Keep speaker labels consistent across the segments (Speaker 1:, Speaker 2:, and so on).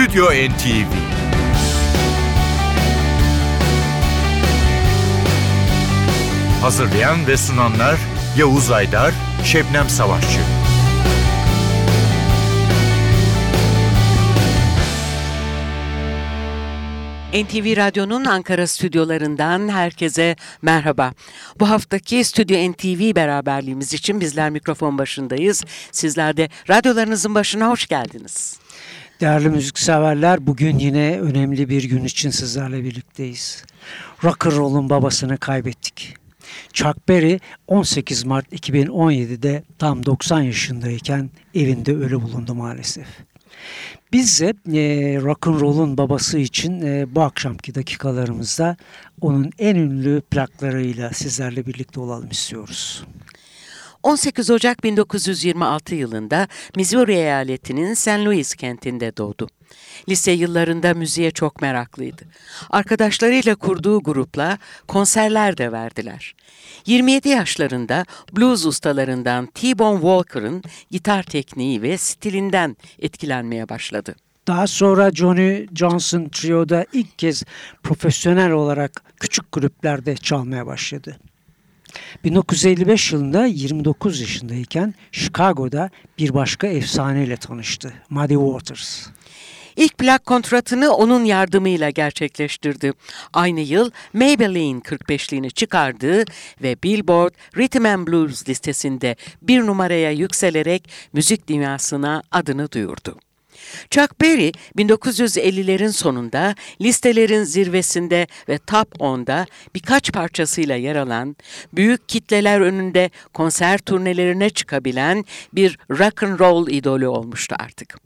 Speaker 1: Stüdyo NTV Hazırlayan ve sunanlar Yavuz Aydar, Şebnem Savaşçı.
Speaker 2: NTV Radyo'nun Ankara stüdyolarından herkese merhaba. Bu haftaki Stüdyo NTV beraberliğimiz için bizler mikrofon başındayız. Sizler de radyolarınızın başına hoş geldiniz.
Speaker 3: Değerli müzikseverler bugün yine önemli bir gün için sizlerle birlikteyiz. Rock and Roll'un babasını kaybettik. Chuck Berry 18 Mart 2017'de tam 90 yaşındayken evinde ölü bulundu maalesef. Biz de e, rock and roll'un babası için e, bu akşamki dakikalarımızda onun en ünlü plaklarıyla sizlerle birlikte olalım istiyoruz.
Speaker 2: 18 Ocak 1926 yılında Missouri eyaletinin St. Louis kentinde doğdu. Lise yıllarında müziğe çok meraklıydı. Arkadaşlarıyla kurduğu grupla konserler de verdiler. 27 yaşlarında blues ustalarından T-Bone Walker'ın gitar tekniği ve stilinden etkilenmeye başladı.
Speaker 3: Daha sonra Johnny Johnson Trio'da ilk kez profesyonel olarak küçük gruplarda çalmaya başladı. 1955 yılında 29 yaşındayken Chicago'da bir başka efsaneyle tanıştı. Muddy Waters.
Speaker 2: İlk plak kontratını onun yardımıyla gerçekleştirdi. Aynı yıl Maybelline 45'liğini çıkardı ve Billboard Rhythm and Blues listesinde bir numaraya yükselerek müzik dünyasına adını duyurdu. Chuck Berry 1950'lerin sonunda listelerin zirvesinde ve Top 10'da birkaç parçasıyla yer alan, büyük kitleler önünde konser turnelerine çıkabilen bir rock and roll idolü olmuştu artık.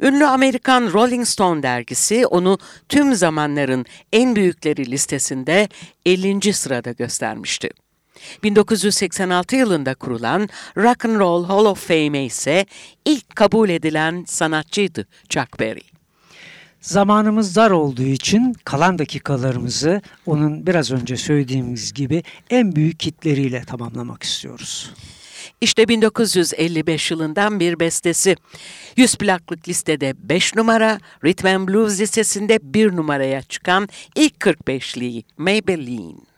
Speaker 2: Ünlü Amerikan Rolling Stone dergisi onu tüm zamanların en büyükleri listesinde 50. sırada göstermişti. 1986 yılında kurulan Rock and Roll Hall of Fame ise ilk kabul edilen sanatçıydı Chuck Berry.
Speaker 3: Zamanımız dar olduğu için kalan dakikalarımızı onun biraz önce söylediğimiz gibi en büyük kitleriyle tamamlamak istiyoruz.
Speaker 2: İşte 1955 yılından bir bestesi. 100 plaklık listede 5 numara, Rhythm and Blues listesinde 1 numaraya çıkan ilk 45'liği Maybelline.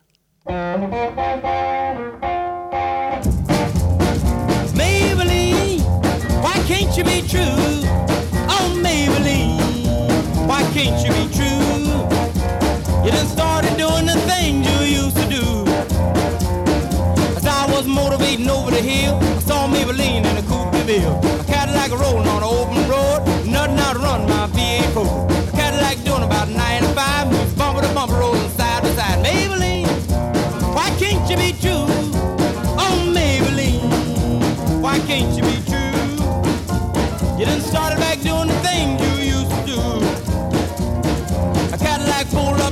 Speaker 4: Maybelline, why can't you be true? Oh, Maybelline, why can't you be true? You done started doing the things you used to do. As I was motivating over the hill, I saw Maybelline in a coupe de ville. A Cadillac rolling on an open road, nothing out to run my V8 Ford.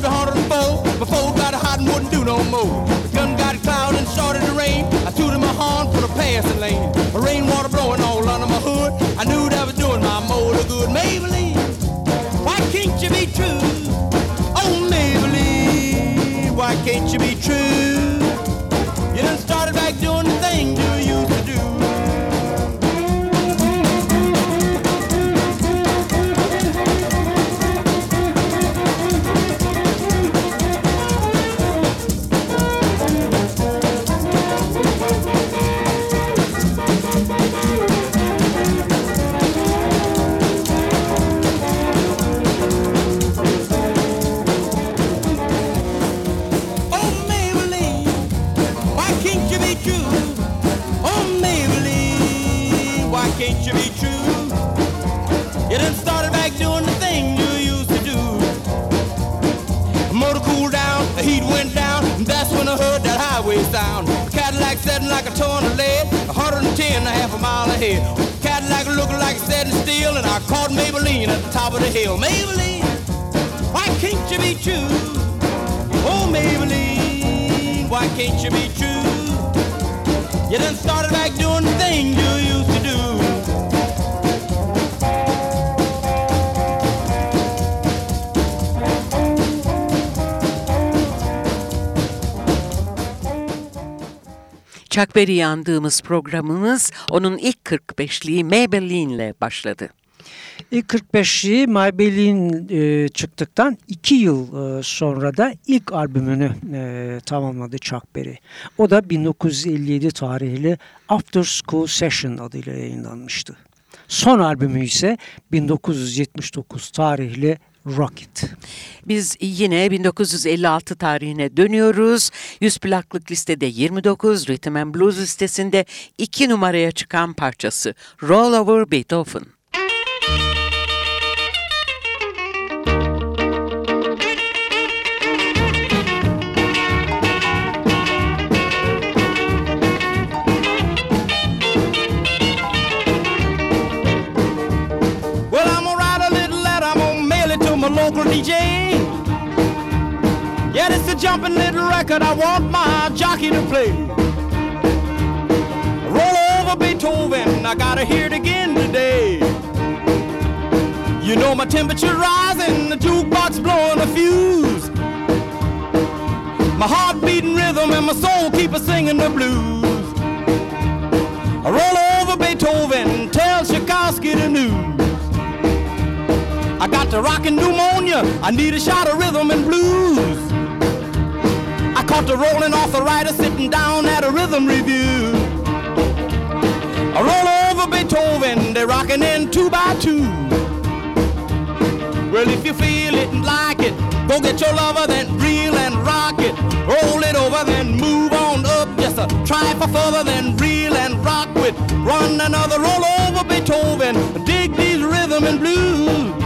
Speaker 4: To 104 before it got hot and wouldn't do no more. The gun got cloud and started to rain. I tooted my horn for the passing lane. The rainwater blowing all under my hood. I knew that was doing my motor good. Maybelline, why can't you be true? Oh, Maybelline, why can't you be true? Maybelline, why can't you be true? You done started back doing the thing you used to do.
Speaker 2: Chuck Berry'i andığımız programımız onun ilk 45'liği Maybelline ile başladı.
Speaker 3: İlk 45'li Maybelline e, çıktıktan 2 yıl e, sonra da ilk albümünü e, tamamladı Chuck Berry. O da 1957 tarihli After School Session adıyla yayınlanmıştı. Son albümü ise 1979 tarihli Rocket.
Speaker 2: Biz yine 1956 tarihine dönüyoruz. 100 plaklık listede 29, Rhythm and Blues listesinde 2 numaraya çıkan parçası Roll Over Beethoven.
Speaker 4: Local DJ. Yeah, it's a jumping little record I want my jockey to play. Roll over Beethoven, I gotta hear it again today. You know my temperature rising, the jukebox blowing a fuse. My heart beating rhythm and my soul keep a singing the blues. I roll over Beethoven, tell Tchaikovsky the news. I got the rockin' pneumonia. I need a shot of rhythm and blues. I caught the rolling arthritis sitting down at a rhythm review. I roll over Beethoven, they're rockin' in two by two. Well, if you feel it and like it, go get your lover, then reel and rock it. Roll it over, then move on up. Just a try for further, then reel and rock with. Run another roll over Beethoven. Dig these rhythm and blues.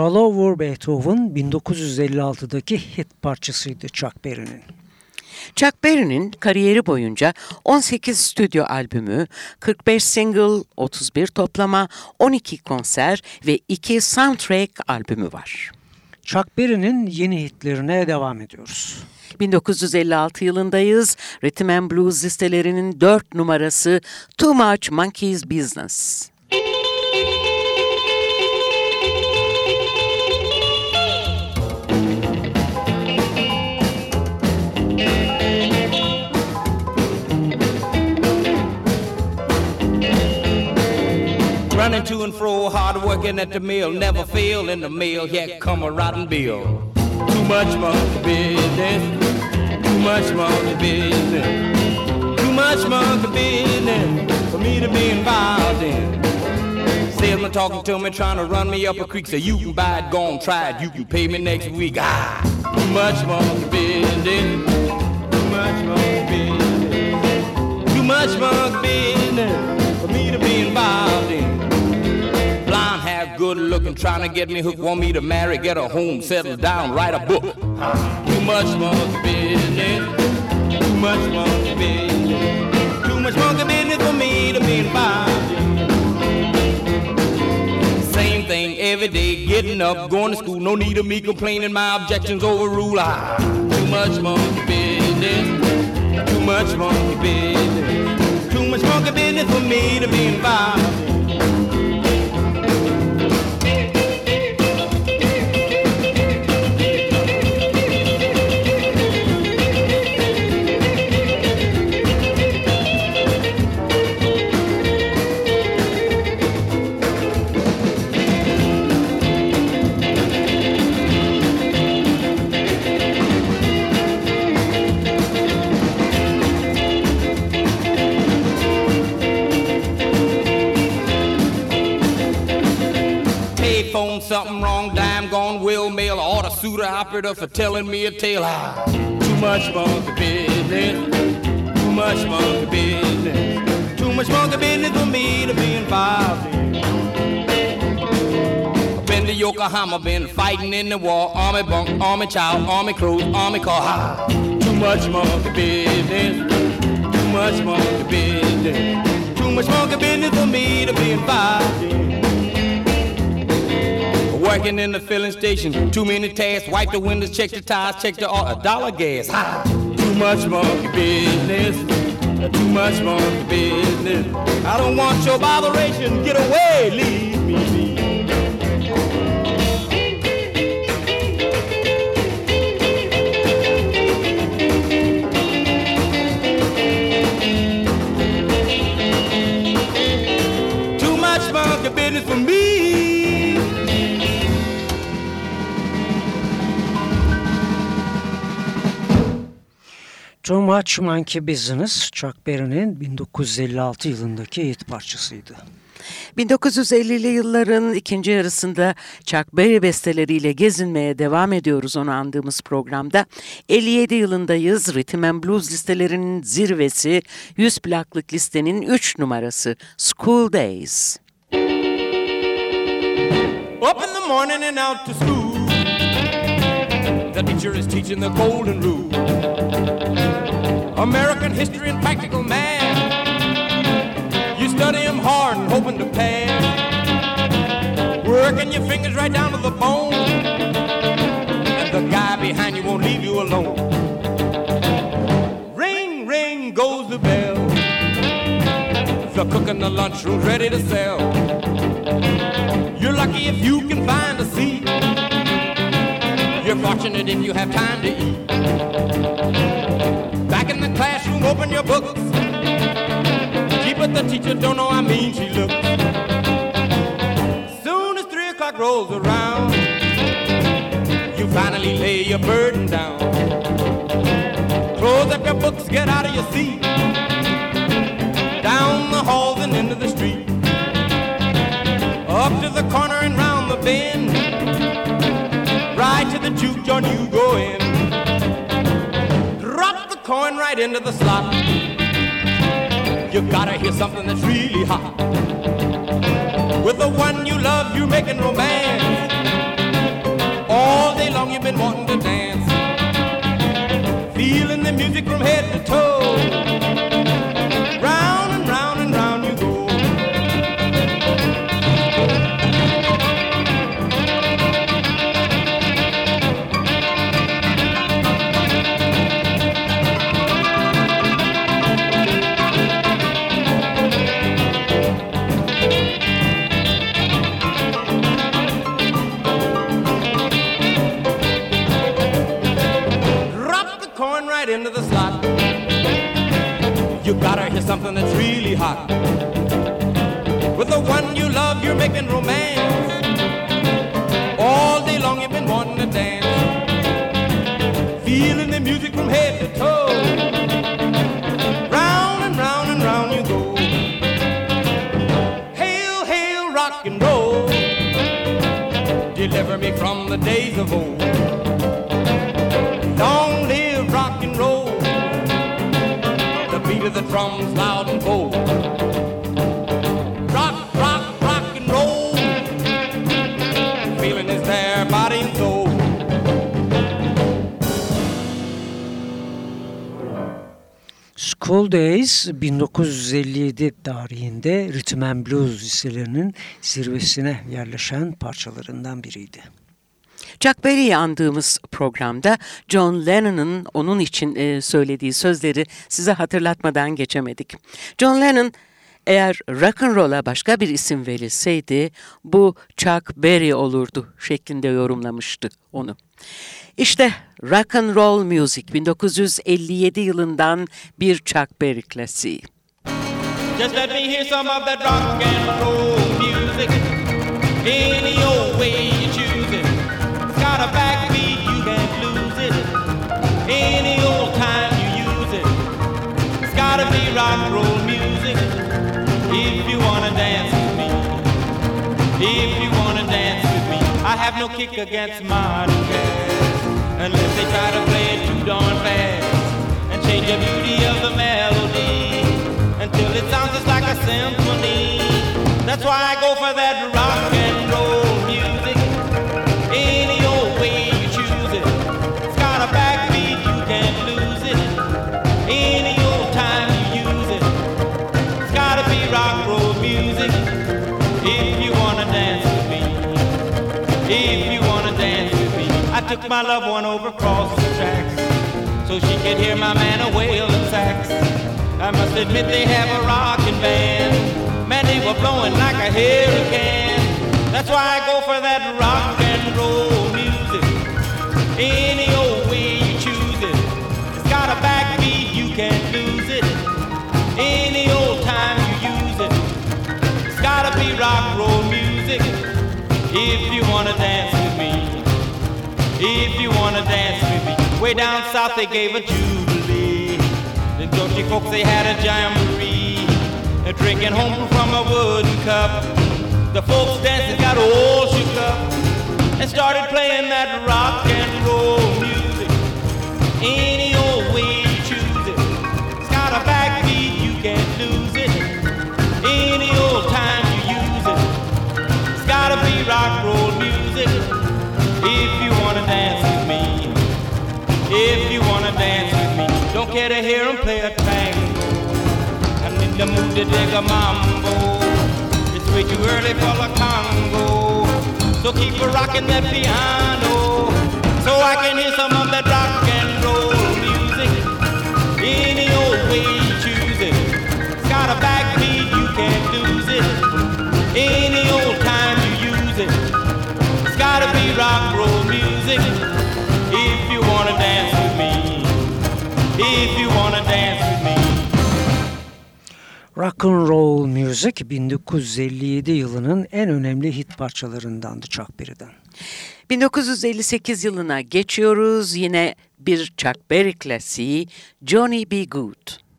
Speaker 4: Roll Over Beethoven
Speaker 3: 1956'daki hit parçasıydı Chuck Berry'nin.
Speaker 2: Chuck Berry'nin kariyeri boyunca 18 stüdyo albümü, 45 single, 31 toplama, 12 konser ve 2 soundtrack albümü var.
Speaker 3: Chuck Berry'nin yeni hitlerine devam ediyoruz.
Speaker 2: 1956 yılındayız. Rhythm and Blues listelerinin 4 numarası Too Much Monkey's Business.
Speaker 4: Running to and fro, hard working at the mill, never fail in the mill, yet come a rotten bill. Too much monkey business, too much monkey business, too much monkey business for me to be involved in. Salesman talking to me, trying to run me up a creek, say you can buy it, go on, try it, you can pay me next week. Ah, too much monkey business, too much monkey business, too much monkey business for me to be involved in. Good looking, trying to get me hooked, want me to marry, get a home, settle down, write a book. Too much monkey business, too much monkey business, too much monkey business for me to be involved. Same thing every day, getting up, going to school, no need of me complaining, my objections overrule. Ah, too much monkey business, too much monkey business, too much monkey business for me to be involved. Something wrong, dime gone, will mail, or the suitor operator for telling me a tale. Ah, too much monkey business, too much monkey business, too much monkey business for me to be involved in. Been to Yokohama, been fighting in the war, army bunk, army child, army crew, army car. Ah, too much monkey business, too much monkey business, too much monkey business for me to be involved in. Working in the filling station, too many tasks. Wipe the windows, check the tires, check the uh, dollar gas. Ha! Too much monkey business. Too much monkey business. I don't want your botheration. Get away, leave Too Much Monkey Business,
Speaker 3: Chuck Berry'nin 1956 yılındaki hit parçasıydı.
Speaker 2: 1950'li yılların ikinci yarısında Chuck Berry besteleriyle gezinmeye devam ediyoruz onu andığımız programda. 57 yılındayız. Rhythm and Blues listelerinin zirvesi 100 plaklık listenin 3 numarası School Days.
Speaker 4: Up in the morning and out to school. The teacher is teaching the golden rule. American history and practical math. You study them hard and hoping to pass. Working your fingers right down to the bone. And the guy behind you won't leave you alone. Ring, ring goes the bell. The cook in the lunchroom's ready to sell. You're lucky if you can find a seat. Fortunate if you have time to eat. Back in the classroom, open your books. Gee, but the teacher don't know how mean she looks. Soon as three o'clock rolls around, you finally lay your burden down. Close up your books, get out of your seat. Down the halls and into the street. Up to the corner and round the bend. The juke joint you go in. Drop the coin right into the slot. You gotta hear something that's really hot. With the one you love, you're making romance. All day long you've been wanting to dance. Feeling the music from head to toe. Hot. With the one you love, you're making romance. All day long you've been wanting to dance. Feeling the music from head to toe. Round and round and round you go. Hail, hail, rock and roll. Deliver me from the days of old. Long live rock and roll. The beat of the drums loud and bold.
Speaker 3: School Days 1957 tarihinde Rhythm and Blues listelerinin zirvesine yerleşen parçalarından biriydi.
Speaker 2: Chuck Berry'i andığımız programda John Lennon'ın onun için e, söylediği sözleri size hatırlatmadan geçemedik. John Lennon eğer rock and roll'a başka bir isim verilseydi bu Chuck Berry olurdu şeklinde yorumlamıştı onu. İşte Rock and Roll Music 1957 yılından bir Chuck Berry klasiği.
Speaker 4: Just let me hear some of that rock and roll music. Any old way you choose it. It's got a backbeat, you can't lose it. Any old time you use it. It's gotta be rock and roll music. If you wanna dance with me. If you wanna dance with me. I have no kick against modern jazz unless they try to play it too darn fast and change the beauty of the melody until it sounds just like a symphony. That's why I go for that rock and roll music. Any old way you choose it. It's got a backbeat, you can't lose it. Any old time you use it. It's gotta be rock roll music. If you wanna dance with me. If I took my loved one over across the tracks so she could hear my man a wailing sax. I must admit they have a rockin' band. Man, they were blowing like a hurricane. That's why I go for that rock and roll music. Any old way you choose it. It's got a backbeat, you can't lose it. Any old time you use it. It's gotta be rock roll music. If you wanna dance. If you wanna dance with me. Way down south they gave a jubilee. The Georgia folks they had a jamboree. They're drinking home from a wooden cup. The folks dancing got all shook up and started playing that rock and roll music. Any to dig a mambo. It's way too early for the Congo. So keep a rocking that piano. So I can hear some of that rock and roll music. Any old way you choose it. It's got a backbeat, you can't lose it. Any Rock
Speaker 3: and Roll Music 1957 yılının en önemli hit parçalarındandı Chuck Berry'den.
Speaker 2: 1958 yılına geçiyoruz. Yine bir Chuck Berry klasiği Johnny B. Good.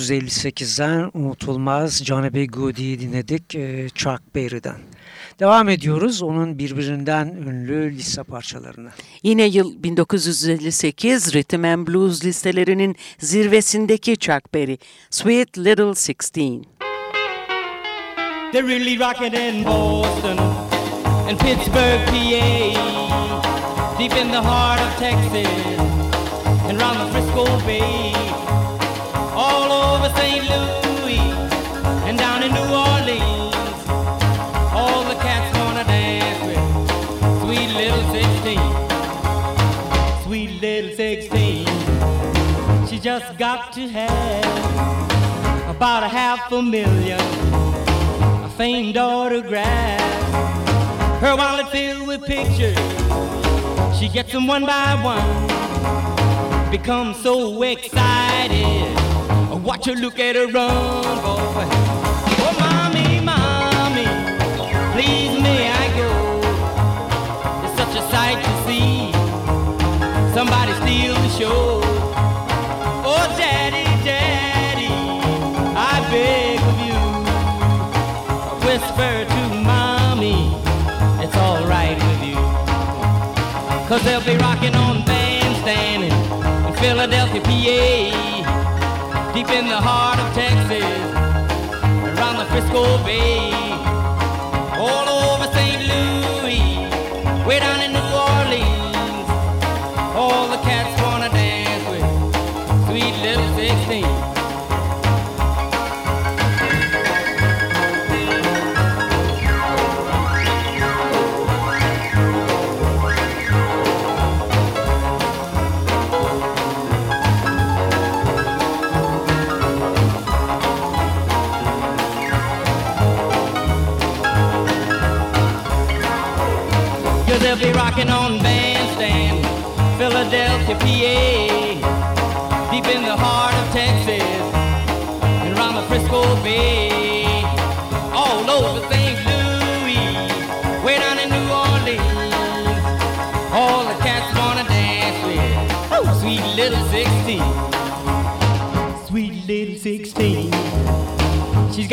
Speaker 3: 1958'den unutulmaz Johnny B. Goody'yi dinledik e, Chuck Berry'den. Devam ediyoruz onun birbirinden ünlü liste parçalarına.
Speaker 2: Yine yıl 1958 Rhythm and Blues listelerinin zirvesindeki Chuck Berry, Sweet Little Sixteen.
Speaker 4: They're really rocking in Boston and Pittsburgh, PA, deep in the heart of Texas and round the Frisco Bay, just got to have about a half a million a famed autographs. Her wallet filled with pictures. She gets them one by one. Becomes so excited. Watch her look at her run, boy. Oh, mommy, mommy, please may I go? It's such a sight to see. Somebody steal the show. Oh, daddy, daddy, I beg of you whisper to mommy it's all right with you. Cause they'll be rocking on bandstand in Philadelphia, PA, deep in the heart of Texas, around the Frisco Bay, all over St. Louis, way down in New Orleans.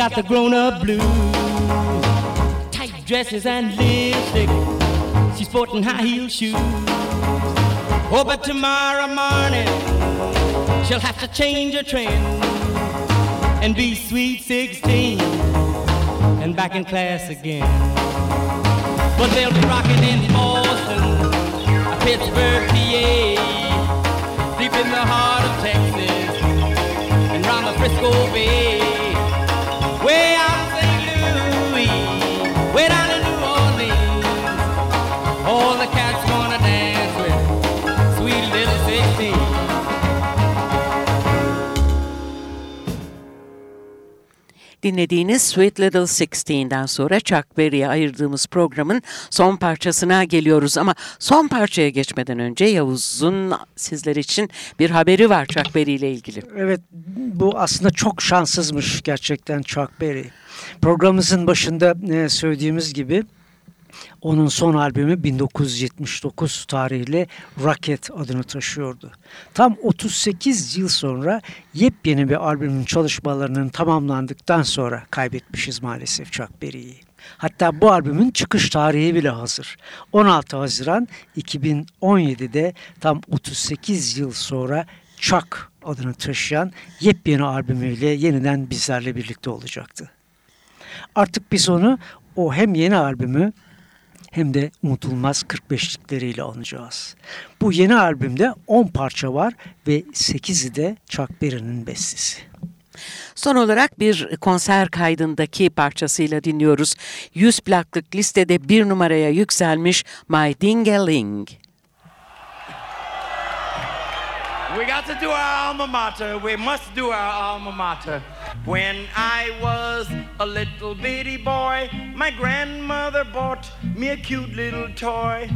Speaker 4: Got the grown-up blues, tight dresses and lipstick. She's sporting high heel shoes. Oh, but tomorrow morning she'll have to change her trend and be sweet 16 and back in class again. But they'll be rocking in Boston, Pittsburgh, PA, deep in the heart of Texas and round the Frisco Bay, way out of St. Louis, way down in New Orleans.
Speaker 2: Dinlediğiniz Sweet Little Sixteen'den sonra Chuck Berry'e ayırdığımız programın son parçasına geliyoruz. Ama son parçaya geçmeden önce Yavuz'un sizler için bir haberi var Chuck Berry ile ilgili.
Speaker 3: Evet bu aslında çok şanssızmış gerçekten Chuck Berry. Programımızın başında e, söylediğimiz gibi onun son albümü 1979 tarihli Rocket adını taşıyordu. Tam 38 yıl sonra yepyeni bir albümün çalışmalarının tamamlandıktan sonra kaybetmişiz maalesef Chuck Berry'i. Hatta bu albümün çıkış tarihi bile hazır. 16 Haziran 2017'de tam 38 yıl sonra Chuck adını taşıyan yepyeni albümüyle yeniden bizlerle birlikte olacaktı. Artık biz onu o hem yeni albümü hem de unutulmaz 45'likleriyle anacağız. Bu yeni albümde 10 parça var ve 8'i de Chuck Berry'nin bestesi.
Speaker 2: Son olarak bir konser kaydındaki parçasıyla dinliyoruz. 100 plaklık listede bir numaraya yükselmiş My Ding-a-Ling.
Speaker 5: We got to do our alma mater. We must do our alma mater. When I was a little bitty boy, my grandmother bought me a cute little toy.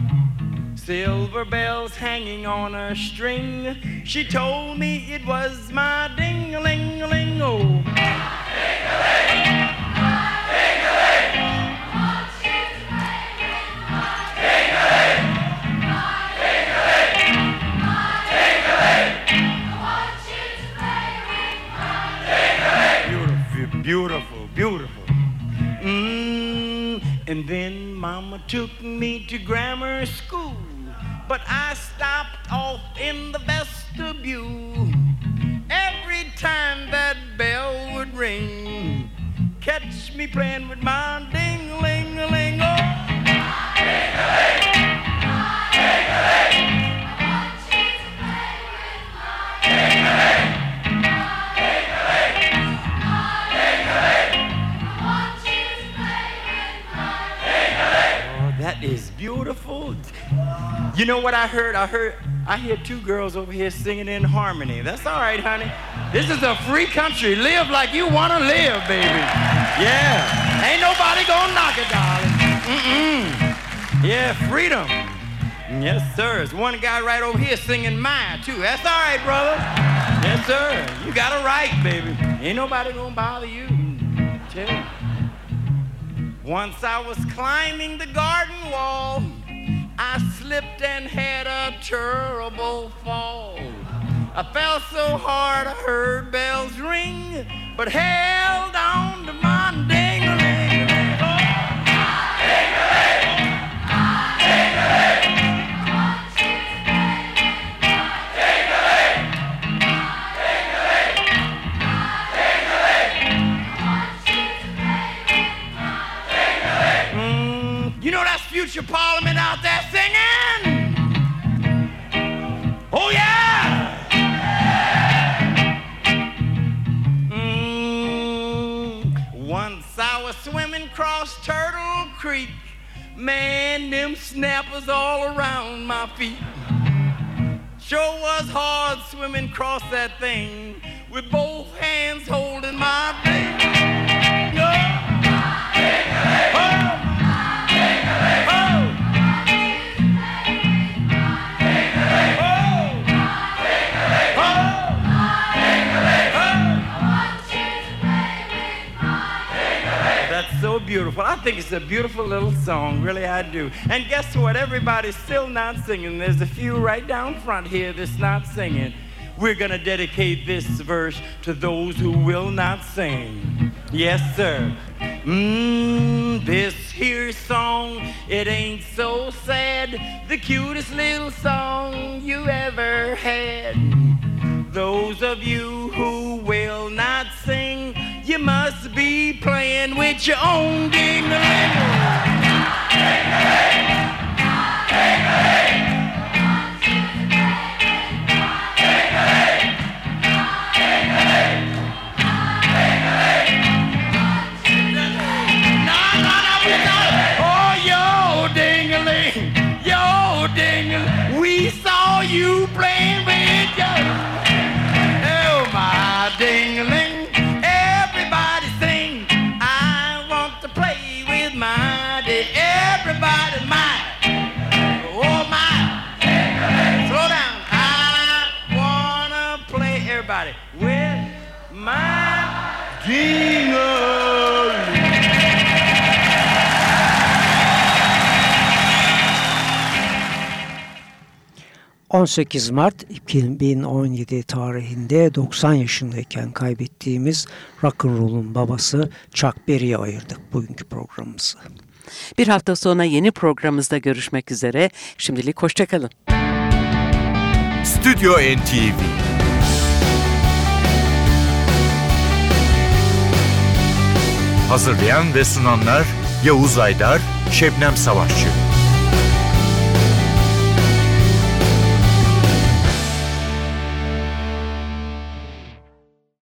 Speaker 5: Silver bells hanging on a string. She told me it was my Beautiful, beautiful. Mmm.
Speaker 4: and then Mama took me to grammar school, but I stopped off in the vestibule. Every time that bell would ring, catch me playing with my ding-a-ling-a-ling-o. Ding-a-ling! That is beautiful. You know what I heard? I heard I hear two girls over here singing in harmony. That's all right, honey. This is a free country. Live like you want to live, baby. Yeah. Ain't nobody gonna knock it, darling. Mm-mm. Yeah, freedom. Yes, sir. There's one guy right over here singing mine, too. That's all right, brother. Yes, sir. You got a right, baby. Ain't nobody gonna bother you. You. Once I was climbing the garden wall, I slipped and had a terrible fall. I fell so hard I heard bells ring, but held on to my Parliament out there singing. Oh yeah. Mm, once I was swimming across Turtle Creek, man, them snappers all around my feet. Sure was hard swimming across that thing with both hands holding my thing. Beautiful. I think it's a beautiful little song, really I do. And guess what? Everybody's still not singing. There's a few right down front here that's not singing. We're gonna dedicate this verse to those who will not sing. Yes, sir. Mmm, this here song, it ain't so sad. The cutest little song you ever had. Those of you who will not sing, you must be playing with your own ding-a-ling. No, my ding. Everybody mine. Oh my. Slow down. I wanna play everybody with my ding-a-ling.
Speaker 3: 18 Mart 2017 tarihinde 90 yaşındayken kaybettiğimiz rock'n'roll'un babası Chuck Berry'e ayırdık bugünkü programımızı.
Speaker 2: Bir hafta sonra yeni programımızda görüşmek üzere. Şimdilik hoşçakalın.
Speaker 1: Stüdyo NTV Hazırlayan ve sunanlar Yavuz Aydar, Şebnem Savaşçı